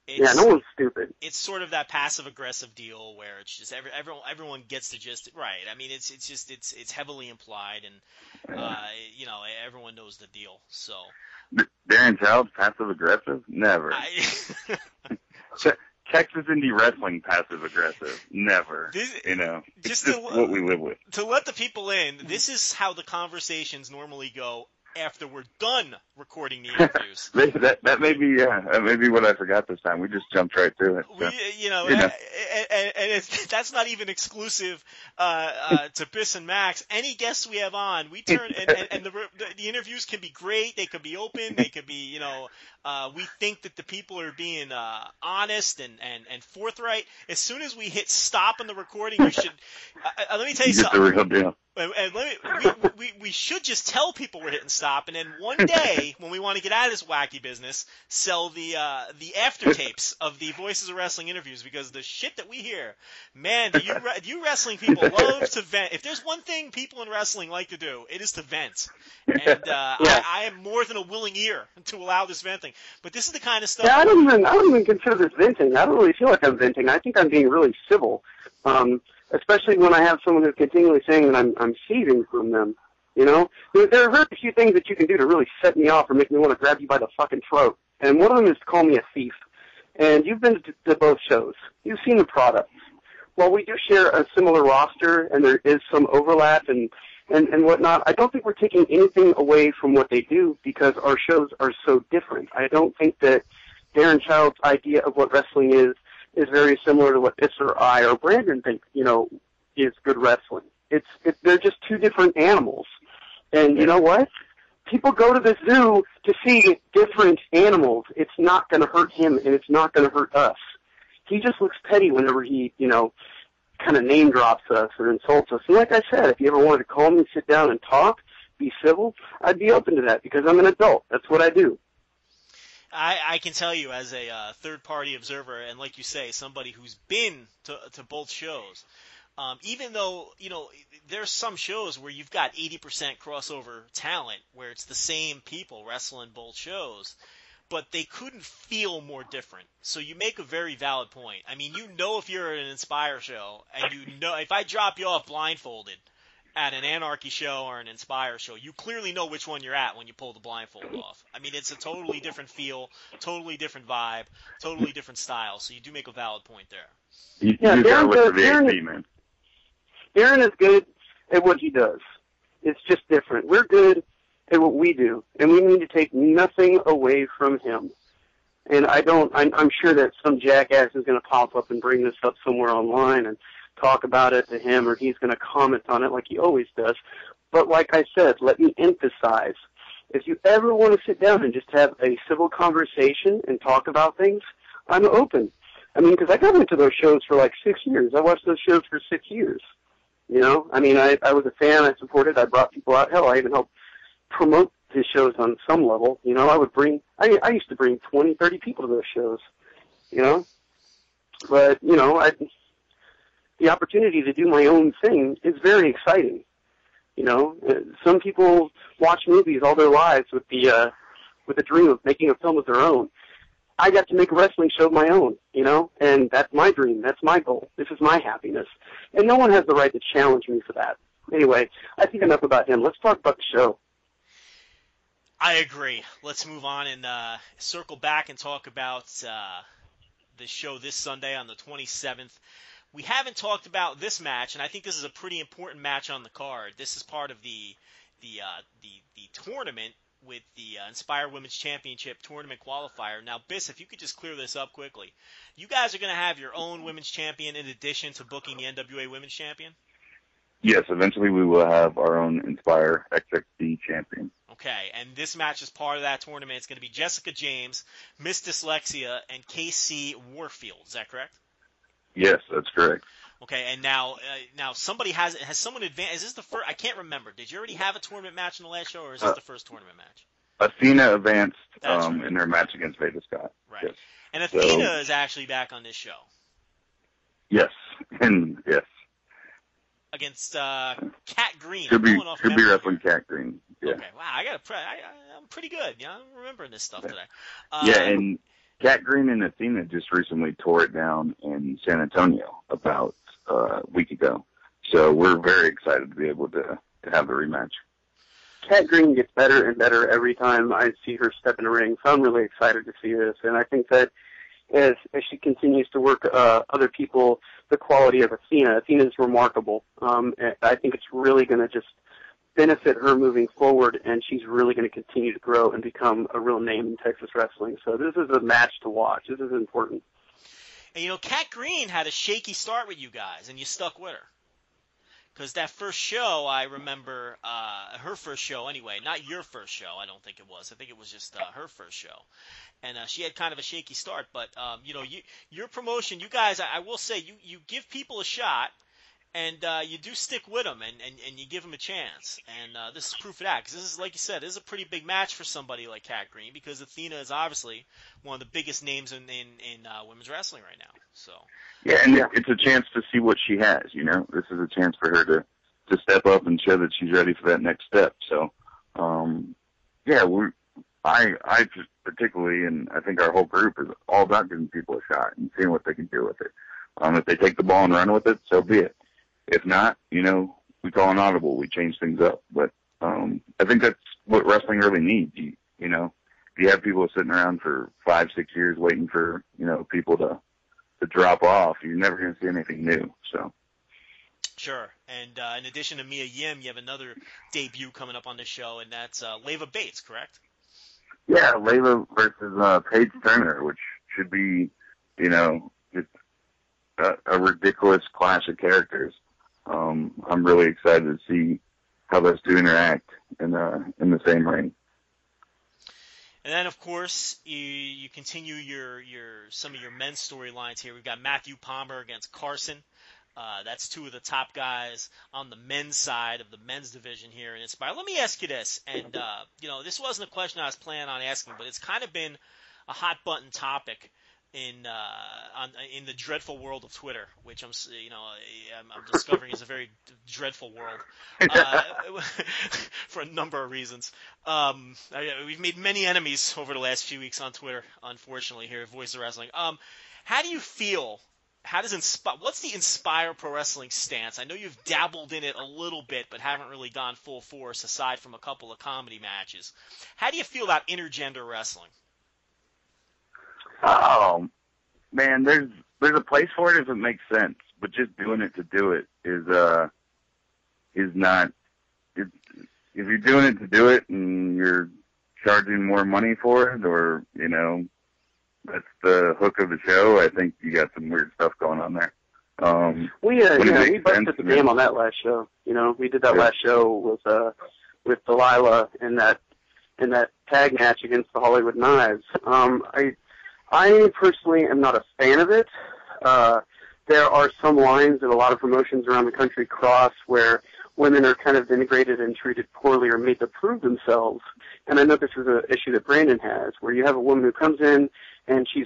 It's, yeah, no one's stupid. it's sort of that passive aggressive deal where it's just every, everyone everyone gets to just right. I mean, it's it's just it's it's heavily implied, and uh, you know everyone knows the deal. So Darin Childs, passive aggressive? Never. I, Texas indie wrestling, passive aggressive? Never. This- you know, just just to- what we live with. to let the people in, this is how the conversations normally go after we're done recording the interviews. That that may be yeah, that may be what I forgot this time. We just jumped right to it. We, you know, You know. and, and, that's not even exclusive uh, uh, to Biss and Max. Any guests we have on, we turn and, and, and the, the the interviews can be great. They could be open. They could be, you know, uh, we think that the people are being uh, honest and, and, and forthright. As soon as we hit stop on the recording, you should. Uh, uh, let me tell you the something. real deal. And, and let me, we, we, we should just tell people we're hitting stop, and then one day when we want to get out of this wacky business, sell the uh, the after tapes of the Voices of Wrestling interviews because the shit that we hear, man, do you re- you wrestling people love to vent. If there's one thing people in wrestling like to do, it is to vent, and uh, Yeah. I, I am more than a willing ear to allow this venting. But this is the kind of stuff. Yeah, I don't even I don't even consider this venting. I don't really feel like I'm venting. I think I'm being really civil, um, especially when I have someone who's continually saying that I'm I'm seizing from them. You know, there, there are very few things that you can do to really set me off or make me want to grab you by the fucking throat. And one of them is to call me a thief. And you've been to, to both shows. You've seen the products. While we do share a similar roster and there is some overlap and and, and whatnot, I don't think we're taking anything away from what they do because our shows are so different. I don't think that Darin Child's idea of what wrestling is is very similar to what this or I or Brandon think, you know, is good wrestling. It's it, they're just two different animals. And you know what? People go to the zoo to see different animals. It's not going to hurt him, and it's not going to hurt us. He just looks petty whenever he, you know, kind of name drops us or insults us. And like I said, if you ever wanted to call me, sit down, and talk, be civil, I'd be open to that because I'm an adult. That's what I do. I, I can tell you as a uh, third party observer, and like you say, somebody who's been to, to both shows. Um, even though you know there's some shows where you've got 80% crossover talent, where it's the same people wrestling both shows, but they couldn't feel more different. So you make a very valid point. I mean, you know if you're at an Inspire show, and you know if I drop you off blindfolded at an Anarchy show or an Inspire show, you clearly know which one you're at when you pull the blindfold off. I mean, it's a totally different feel, totally different vibe, totally different style. So you do make a valid point there. You, Yeah, you just gotta Darin look the Darin- man. Darin is good at what he does. It's just different. We're good at what we do, and we need to take nothing away from him. And I don't. I'm, I'm sure that some jackass is going to pop up and bring this up somewhere online and talk about it to him, or he's going to comment on it like he always does. But like I said, let me emphasize: if you ever want to sit down and just have a civil conversation and talk about things, I'm open. I mean, because I got into those shows for like six years. I watched those shows for six years. You know, I mean, I I was a fan. I supported. I brought people out. Hell, I even helped promote his shows on some level. You know, I would bring. I I used to bring twenty, thirty people to those shows. You know, but you know, I, the opportunity to do my own thing is very exciting. You know, Uh, some people watch movies all their lives with the uh, with the dream of making a film of their own. I got to make a wrestling show of my own, you know, and that's my dream. That's my goal. This is my happiness, and no one has the right to challenge me for that. Anyway, I think enough about him. Let's talk about the show. I agree. Let's move on and uh, circle back and talk about uh, the show this Sunday on the 27th. We haven't talked about this match, and I think this is a pretty important match on the card. This is part of the the uh, the the tournament with the uh, Inspire Women's Championship tournament qualifier. Now, Biss, if you could just clear this up quickly, you guys are going to have your own women's champion in addition to booking the NWA Women's Champion. Yes, eventually we will have our own Inspire XXD champion. Okay, and this match is part of that tournament. It's going to be Jessica James, Miss Dyslexia, and KC Warfield. Is that correct? Yes, that's correct. Okay, and now, uh, now somebody has has someone advanced. Is this the first? I can't remember. Did you already have a tournament match in the last show, or is this Uh, the first tournament match? Athena advanced um, right. in her match against Veda Scott. Right. Yes. And So- Athena is actually back on this show Yes, and yes, against uh, Kat Green. should I'm be should be wrestling Kat Green. Yeah, Okay, wow, I got a pre- I, I, I'm pretty good. Yeah, I'm remembering this stuff today. Um, yeah, and Kat Green and Athena just recently tore it down in San Antonio about a week ago. So we're very excited to be able to to have the rematch. Kat Green gets better and better every time I see her step in the ring, so I'm really excited to see this. And I think that as as she continues to work uh, other people, the quality of Athena, Athena is remarkable. Um, I think it's really going to just benefit her moving forward, and she's really going to continue to grow and become a real name in Texas wrestling. So this is a match to watch. This is important. And you know, Kat Green had a shaky start with you guys, and you stuck with her. Because that first show, I remember uh, her first show anyway, not your first show. I don't think it was. I think it was just uh, her first show, and uh, she had kind of a shaky start. But um, you know, you your promotion, you guys, I, I will say, you you give people a shot, and uh, you do stick with them, and, and, and you give them a chance. And uh, this is proof of that. Because this is, like you said, this is a pretty big match for somebody like Kat Green, because Athena is obviously one of the biggest names in in, in uh, women's wrestling right now. So. Yeah, and Yeah. it's a chance to see what she has. You know, this is a chance for her to to step up and show that she's ready for that next step. So, um, yeah, we, I, I particularly, and I think our whole group is all about giving people a shot and seeing what they can do with it. Um, if they take the ball and run with it, so be it. If not, you know, we call an audible, we change things up. But um, I think that's what wrestling really needs. You, you know, if you have people sitting around for five, six years waiting for you know people to to drop off, you're never going to see anything new. So Sure. And uh, in addition to Mia Yim, you have another debut coming up on the show, and that's uh, Leva Bates, correct? yeah, Layla versus uh, Paige Turner, which should be, you know, just a, a ridiculous clash of characters. Um, I'm really excited to see how those two interact in uh, in the same ring. And then, of course, you, you continue your, your some of your men's storylines here. We've got Matthew Palmer against Carson. Uh, that's two of the top guys on the men's side of the men's division here in Inspire. Let me ask you this, and uh, you know, this wasn't a question I was planning on asking, but it's kind of been a hot button topic in uh, on in the dreadful world of Twitter, which I'm you know I'm, I'm discovering is a very dreadful world uh, for a number of reasons. Um, I, we've made many enemies over the last few weeks on Twitter, unfortunately, here at Voice of Wrestling. Um, how do you feel? How does inspire? What's the Inspire Pro Wrestling stance? I know you've dabbled in it a little bit, but haven't really gone full force aside from a couple of comedy matches. How do you feel about intergender wrestling? Oh man, there's there's a place for it if it makes sense, but just doing it to do it is uh is not. It, if you're doing it to do it and you're charging more money for it, or you know, that's the hook of the show. I think you got some weird stuff going on there. Um, We uh, yeah, we busted the game on that last show. You know, we did that Yeah. last show with uh with Delilah in that in that tag match against the Hollywood Knives. Um I I personally am not a fan of it. Uh there are some lines that a lot of promotions around the country cross where women are kind of denigrated and treated poorly or made to prove themselves. And I know this is an issue that Brandon has, where you have a woman who comes in and she's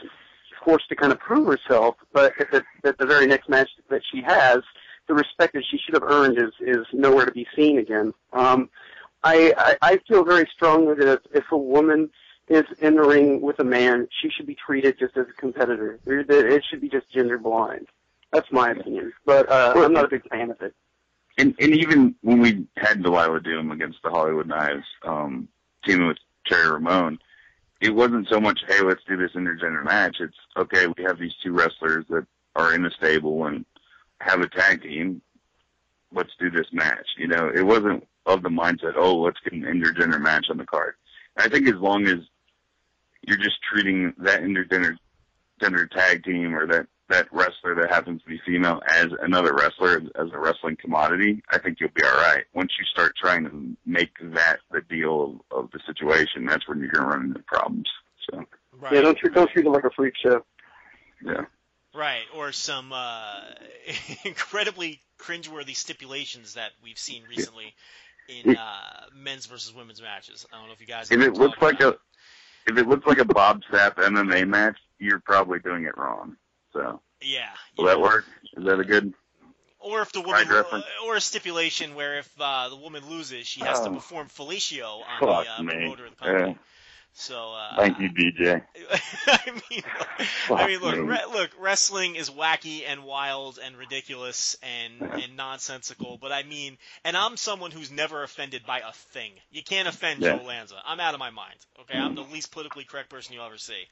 forced to kind of prove herself. But at the, at the very next match that she has, the respect that she should have earned is is nowhere to be seen again. Um, I, I I feel very strongly that if, if a woman is in the ring with a man, she should be treated just as a competitor. It should be just gender blind. That's my opinion, but uh, I'm not a big fan of it. And and even when we had Delilah Doom against the Hollywood Knives, um, teaming with Cherry Ramon, it wasn't so much, hey, let's do this intergender match. It's okay, we have these two wrestlers that are in a stable and have a tag team. Let's do this match. You know, it wasn't of the mindset, oh, let's get an intergender match on the card. I think as long as you're just treating that intergender gender tag team or that that wrestler that happens to be female as another wrestler as a wrestling commodity, I think you'll be all right. Once you start trying to make that the deal of, of the situation, that's when you're going to run into problems. So Right. Yeah, don't treat don't treat it like a freak show. yeah, Right, or some uh, incredibly cringeworthy stipulations that we've seen recently in uh, men's versus women's matches. I don't know if you guys. if it looks like talking a if it looks like a Bob Sapp MMA match, you're probably doing it wrong. So yeah, will yeah. that work? Is that a good? Or if the woman, or a stipulation where if uh, the woman loses, she has to Oh. perform fellatio on the uh, me. promoter of the company. Yeah. So uh, Thank you, DJ. I mean, I mean, look, re- look, wrestling is wacky and wild and ridiculous and and nonsensical. But I mean, and I'm someone who's never offended by a thing. You can't offend Yeah. Joe Lanza. I'm out of my mind. Okay, I'm the least politically correct person you'll ever see.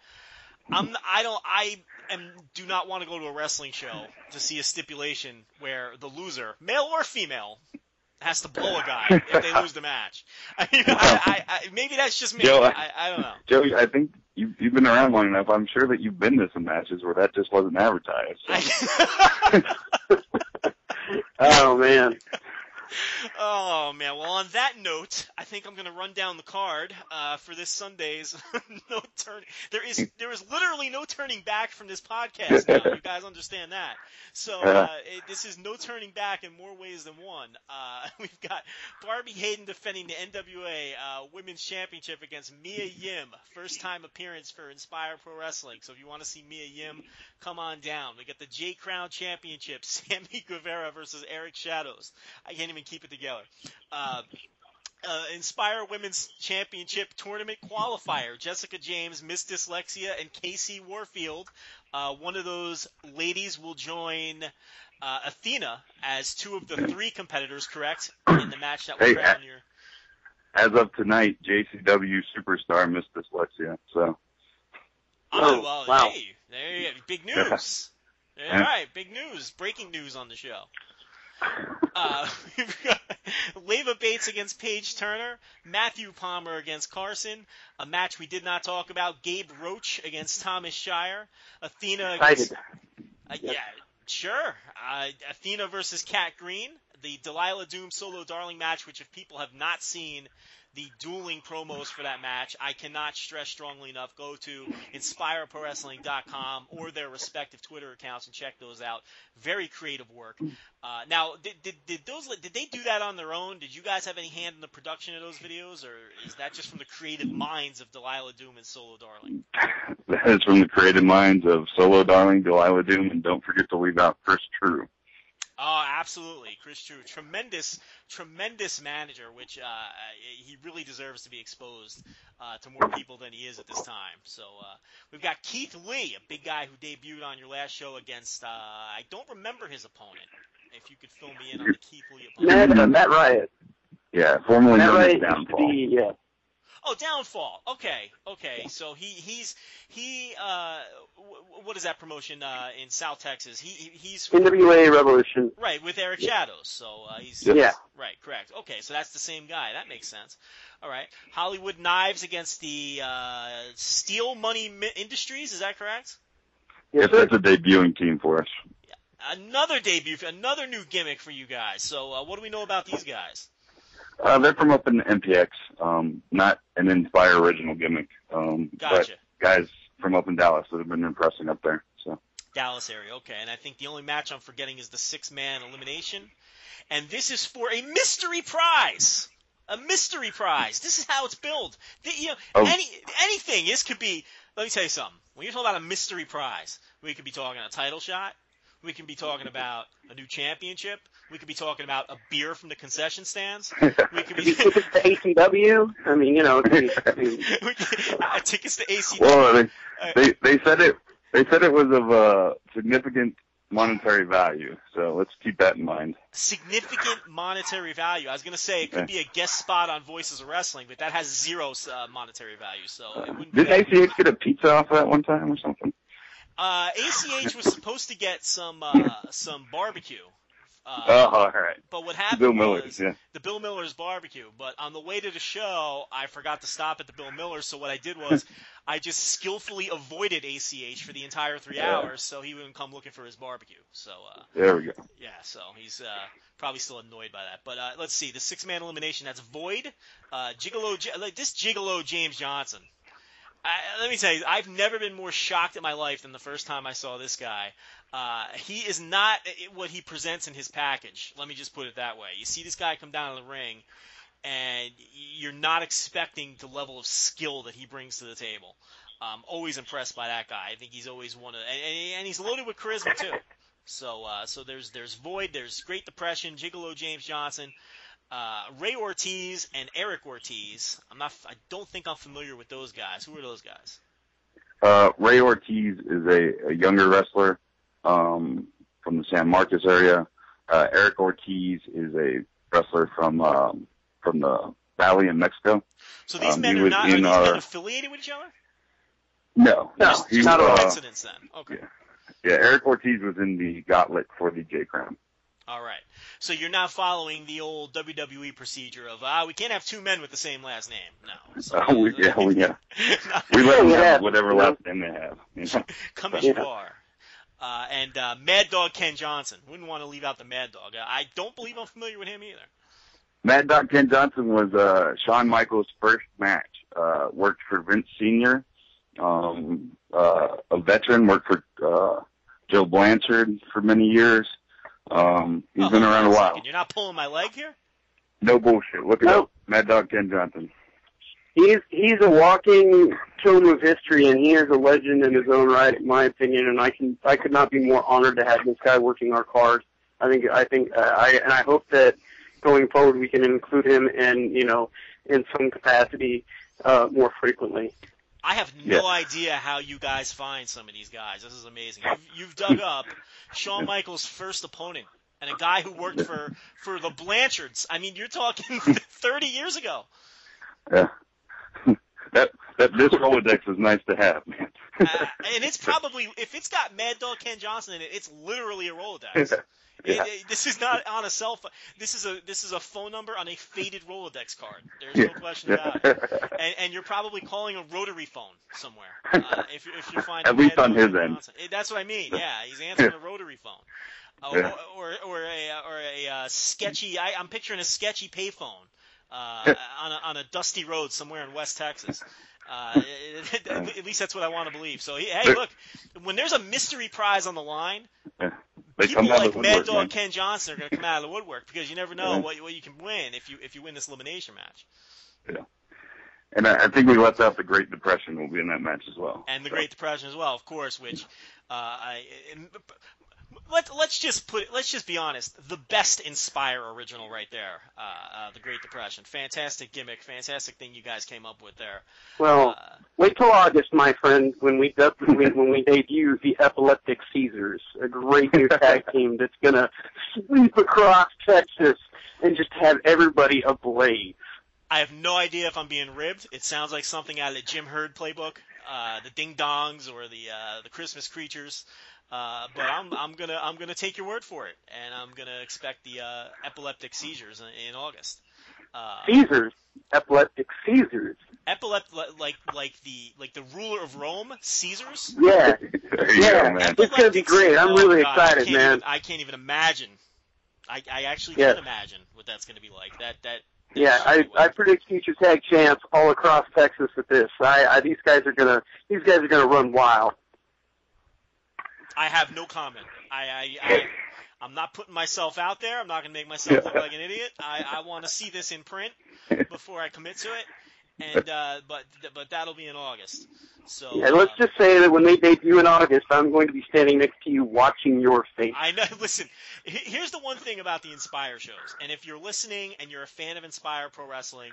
I'm I don't I am do not want to go to a wrestling show to see a stipulation where the loser, male or female, has to blow a guy if they lose the match. I mean, I, I, I, maybe that's just me. Joe, I, I don't know. Joey, I think you've, you've been around long enough. I'm sure that you've been to some matches where that just wasn't advertised. So. Oh man, oh man. Well, on that note, I think I'm gonna run down the card uh, for this Sunday's no turn. There is there is literally no turning back from this podcast. Now. You guys understand that? So uh, it, this is no turning back in more ways than one. Uh, we've got Barbi Hayden defending the NWA uh, Women's Championship against Mia Yim. First time appearance for Inspire Pro Wrestling. So if you want to see Mia Yim, come on down. We got the J Crown Championship, Sammy Guevara versus Eric Shadows. I can't even keep it together. Uh, uh, Inspire Women's Championship Tournament Qualifier. Jessica James, Miss Dyslexia, and Casey Warfield. Uh, one of those ladies will join uh, Athena as two of the three competitors, correct? In the match that will Hey, crown your. As of tonight, JCW superstar Miss Dyslexia. So Oh, Oh, well, wow. hey, there you go. Big news. All Yeah. right, big news. Breaking news on the show. Uh, we've got Leva Bates against Paige Turner, Matthew Palmer against Carson, a match we did not talk about, Gabe Roach against Thomas Shire, Athena against, uh, yeah, sure. Uh, Athena versus Kat Green, the Delilah Doom solo darling match, which if people have not seen the dueling promos for that match, I cannot stress strongly enough. Go to inspireprowrestling.com or their respective Twitter accounts and check those out. Very creative work. Uh, now, did, did, did those did they do that on their own? Did you guys have any hand in the production of those videos, or is that just from the creative minds of Delilah Doom and Solo Darling? that is from the creative minds of Solo Darling, Delilah Doom, and don't forget to leave out Chris True. Oh, absolutely, Chris True, tremendous, tremendous manager, which uh, he really deserves to be exposed uh, to more people than he is at this time. So uh, we've got Keith Lee, a big guy who debuted on your last show against. Uh, I don't remember his opponent. If you could fill me in on the Keith Lee opponent. Matt, uh, Matt Riot. Yeah, formerly Matt known as Riot used to Downfall. be yeah. Oh, Downfall. Okay, okay. So he he's he uh w- what is that promotion uh in South Texas? He he- he's NWA Revolution. right with Eric Shadows. So uh, he's Yeah. Yeah. right, correct. Okay, so that's the same guy. That makes sense. All right. Hollywood Knives against the uh Steel Money Mi- Industries. Is that correct? Yes, Yes, that's a debuting team for us. Another debut, another new gimmick for you guys. So uh, what do we know about these guys? Uh, they're from up in MPX, um, not an Inspire original gimmick, um, Gotcha. but guys from up in Dallas that have been impressing up there. So Dallas area. Okay, and I think the only match I'm forgetting is the six man elimination. And this is for a mystery prize. A mystery prize. This is how it's billed. The- you know, Oh. any anything. This could be let me tell you something. When you're talking about a mystery prize, we could be talking a title shot. We can be talking about a new championship. We could be talking about a beer from the concession stands. We could be Tickets to ACW. I mean, you know, I mean, I mean, uh, tickets to AC. Well, they, they they said it they said it was of uh, significant monetary value. So let's keep that in mind. significant monetary value. I was going to say it could be a guest spot on Voices of Wrestling, but that has zero uh, monetary value, so it wouldn't Did ACH get a pizza off of that one time or something? Uh, ACH was supposed to get some uh, some barbecue. Uh, oh, all right. But what happened Bill Miller's, was yeah. the Bill Miller's barbecue. But on the way to the show, I forgot to stop at the Bill Miller's. So what I did was I just skillfully avoided ACH for the entire three Yeah. hours, so he wouldn't come looking for his barbecue. So uh, There we go. yeah, so he's uh, probably still annoyed by that. But uh, let's see, the six man elimination. That's Void, uh, Gigolo, like this Gigolo James Johnson. I, let me tell you, I've never been more shocked in my life than the first time I saw this guy. Uh, he is not what he presents in his package. Let me just put it that way. You see this guy come down in the ring, and you're not expecting the level of skill that he brings to the table. I'm always impressed by that guy. I think he's always one of, and, and- he's loaded with charisma too. So, uh, so there's there's Void, there's Great Depression, Gigolo James Johnson, uh, Ray Ortiz, and Eric Ortiz. I'm not, I don't think I'm familiar with those guys. Who are those guys? Uh, Ray Ortiz is a, a younger wrestler um, from the San Marcos area. Uh, Eric Ortiz is a wrestler from um, from the Valley in Mexico. So these Um, men he are was not are these in men our- affiliated with each other? No, No, Just, just not a at all. coincidence then. Okay. Yeah. yeah, Eric Ortiz was in the gauntlet for the J Crown. All right. So you're not following the old WWE procedure of ah, we can't have two men with the same last name. No. So, Uh, we, yeah, we, yeah. Not- we let them Yeah, have whatever last name they have. You know? Come as Yeah. you are. Uh, and uh, Mad Dog Ken Johnson. Wouldn't want to leave out the Mad Dog. I don't believe I'm familiar with him either. Mad Dog Ken Johnson was uh, Shawn Michaels' first match. Uh, worked for Vince Senior, um, uh, a veteran. Worked for uh, Joe Blanchard for many years. Um, he's Oh, been around a while. second. You're not pulling my leg here? No bullshit. Look it No. up. Mad Dog Ken Johnson. He's he's a walking tome of history, and he is a legend in his own right, in my opinion. And I can I could not be more honored to have this guy working our card. I think I think uh, I and I hope that going forward we can include him in you know in some capacity uh, more frequently. I have no Yeah. idea how you guys find some of these guys. This is amazing. You've, you've dug up Shawn Michaels' first opponent and a guy who worked for for the Blanchards. I mean, you're talking 30 years ago. Yeah. that that this Rolodex is nice to have, man. Uh, and it's probably if it's got Mad Dog Ken Johnson in it, it's literally a Rolodex. It, Yeah. it- this is not on a cell phone. This is a this is a phone number on a faded Rolodex card. There's no question about it. And, and you're probably calling a rotary phone somewhere. Uh, if, if you find At least on his end. That's what I mean. Yeah, he's answering a rotary phone. Uh, Yeah. or, or or a or a uh, sketchy. I, I'm picturing a sketchy payphone uh, on a, on a dusty road somewhere in West Texas. Uh, at least that's what I want to believe. So hey, look, when there's a mystery prize on the line, They people come out like Mad Dog man. Ken Johnson are going to come out of the woodwork because you never know Yeah. what what you can win if you if you win this elimination match. Yeah. And I, I think we left out the Great Depression will be in that match as well. and the So, Great Depression as well, of course. Which uh, I let let's just put let's just be honest. The best Inspire original right there, uh, uh, the Great Depression. Fantastic gimmick, fantastic thing you guys came up with there. Well, Uh, wait till August, my friend, when we deb- when, when we debut the Epileptic Caesars, a great new tag team that's gonna sweep across Texas and just have everybody ablaze. I have no idea if I'm being ribbed. It sounds like something out of the Jim Herd playbook, uh, the Ding Dongs or the uh, the Christmas Creatures. Uh, but I'm I'm gonna I'm gonna take your word for it, and I'm gonna expect the uh, epileptic seizures in, in August. Uh, Caesars, Epileptic Caesars. epilept like like the like the ruler of Rome, Caesars. Yeah, Yeah. go, man. It's gonna be great. I'm Oh, really God, I excited, can't man. Even, I can't even imagine. I, I actually Yeah. can imagine what that's gonna be like. That that. yeah. I I predict future tag champs all across Texas with this. I, I these guys are gonna these guys are gonna run wild. I have no comment. I, I, I I'm not putting myself out there. I'm not going to make myself look like an idiot. I, I want to see this in print before I commit to it. and uh, but but that'll be in August. So Yeah, let's uh, just say that when they debut in August, I'm going to be standing next to you watching your face. I know. Listen, here's the one thing about the Inspire shows, and if you're listening and you're a fan of Inspire Pro Wrestling,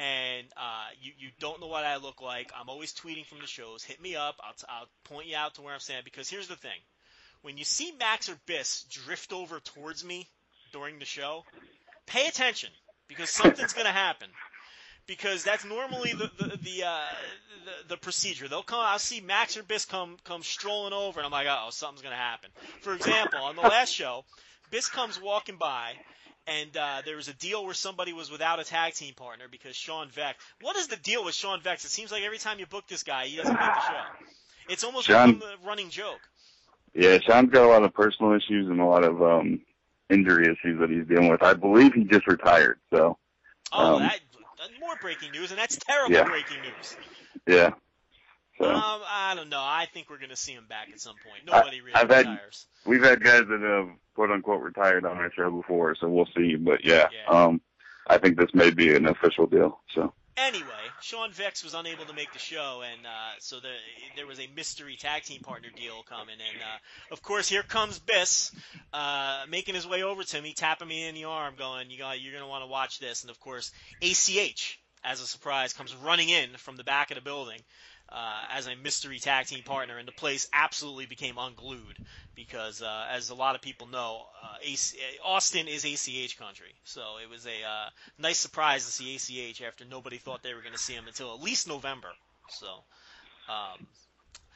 and uh, you you don't know what I look like, I'm always tweeting from the shows. Hit me up. I'll, t- I'll point you out to where I'm standing. Because here's the thing: when you see Max or Biss drift over towards me during the show, pay attention because something's gonna happen. Because that's normally the the the, uh, the the procedure. They'll come. I'll see Max or Biss come come strolling over, and I'm like, oh, something's gonna happen. For example, on the last show, Biss comes walking by, and uh, there was a deal where somebody was without a tag team partner because Sean Vex. What is the deal with Sean Vex? It seems like every time you book this guy, he doesn't make the show. It's almost Sean- a running joke. Yeah, Sean's got a lot of personal issues and a lot of um injury issues that he's dealing with. I believe he just retired, so Oh, Um, that more breaking news, and that's terrible Yeah. breaking news. yeah. So Um, I don't know. I think we're going to see him back at some point. Nobody really I've had- retires. we've had guys that have quote unquote retired on our show before, so we'll see. But yeah, Yeah. um I think this may be an official deal. So Anyway, Sean Vex was unable to make the show, and uh, so the, there was a mystery tag team partner deal coming. And uh, of course, here comes Biss, uh, making his way over to me, tapping me in the arm, going, "You got, you're gonna want to watch this." And of course, ACH, as a surprise, comes running in from the back of the building. Uh, as a mystery tag team partner, and the place absolutely became unglued because, uh, as a lot of people know, uh, AC- Austin is ACH country. So it was a uh, nice surprise to see ACH after nobody thought they were going to see him until at least November. So, um,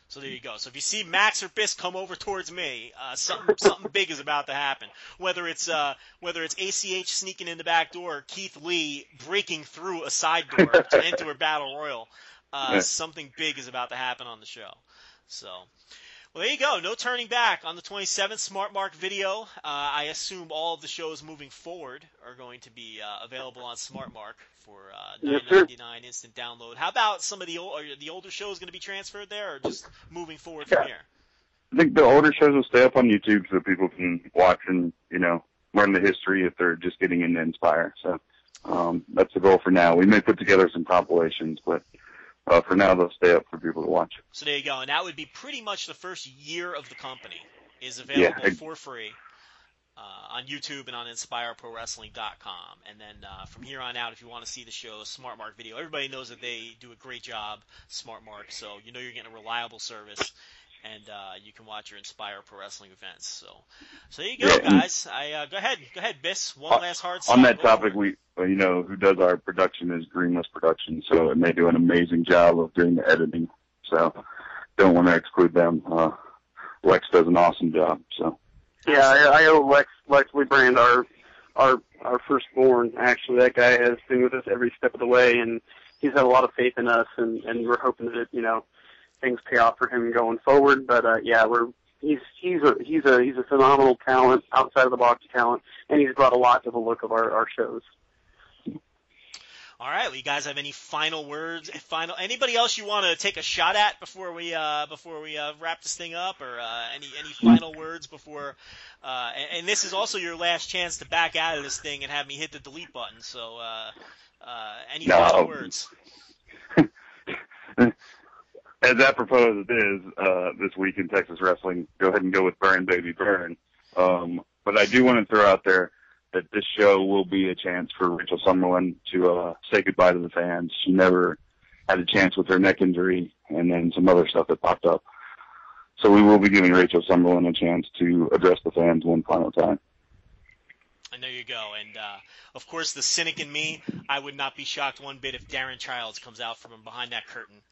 so there you go. So if you see Max or Biss come over towards me, uh, something something big is about to happen. Whether it's uh, whether it's ACH sneaking in the back door, or Keith Lee breaking through a side door to enter a battle royal, uh, Yeah. something big is about to happen on the show. So. Well, there you go. No turning back on the 27th Smart Mark video. Uh, I assume all of the shows moving forward are going to be uh, available on Smart Mark for uh, Yes, instant download. How about some of the old, are the older shows going to be transferred there, or just moving forward from Yeah. here? I think the older shows will stay up on YouTube so people can watch and you know learn the history if they're just getting into Inspire. So um, that's the goal for now. We may put together some compilations, but uh, for now they'll stay up for people to watch. So there you go, and that would be pretty much the first year of the company is available Yeah. for free uh, on YouTube and on InspireProWrestling.com. And then uh, from here on out, if you want to see the show, Smart Mark Video, everybody knows that they do a great job, Smart Mark. So you know you're getting a reliable service, and uh, you can watch your Inspire Pro Wrestling events. So, so there you go, Yeah, guys. I uh, go ahead, go ahead, Biss. One On- last hard On stop. that Go topic, it. we you know who does our production is Greenless Production, so and they do an amazing job of doing the editing. So don't want to exclude them. Uh, Lex does an awesome job. So Yeah, I, I owe Lex Lex Lebrand our our our firstborn. Actually, that guy has been with us every step of the way, and he's had a lot of faith in us, and and we're hoping that you know things pay off for him going forward. But uh, yeah, we're he's he's a he's a he's a phenomenal talent, outside of the box talent, and he's brought a lot to the look of our our shows. All right. Well, you guys have any final words? Final anybody else you want to take a shot at before we uh, before we uh, wrap this thing up, or uh, any any final words before? Uh, and, and this is also your last chance to back out of this thing and have me hit the delete button. So, uh, uh, any No. final words? as apropos as it is uh, this week in Texas wrestling, go ahead and go with Burn Baby Burn. Um, but I do want to throw out there that this show will be a chance for Rachel Summerlyn to uh, say goodbye to the fans. She never had a chance with her neck injury and then some other stuff that popped up. So we will be giving Rachel Summerlyn a chance to address the fans one final time. And there you go. And uh, of course, the cynic in me, I would not be shocked one bit if Darin Childs comes out from behind that curtain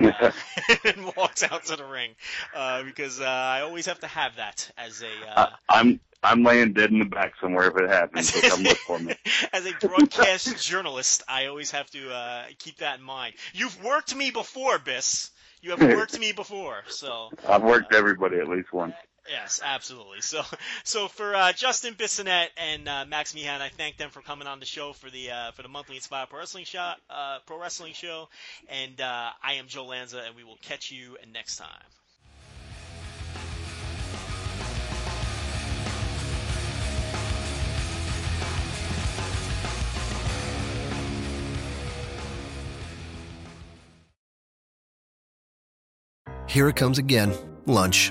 and, uh, and walks out to the ring, uh, because uh, I always have to have that as a uh, I'm I'm laying dead in the back somewhere if it happens. So come look for me. as a broadcast journalist, I always have to uh, keep that in mind. You've worked me before, Biss. You have worked me before, so I've worked everybody at least once. Yes, absolutely. So, so for uh, Justin Bissonette and uh, Max Meehan, I thank them for coming on the show for the uh, for the monthly Inspired Pro Wrestling Show. Uh, Pro Wrestling Show, and uh, I am Joe Lanza, and we will catch you next time. Here it comes again, lunch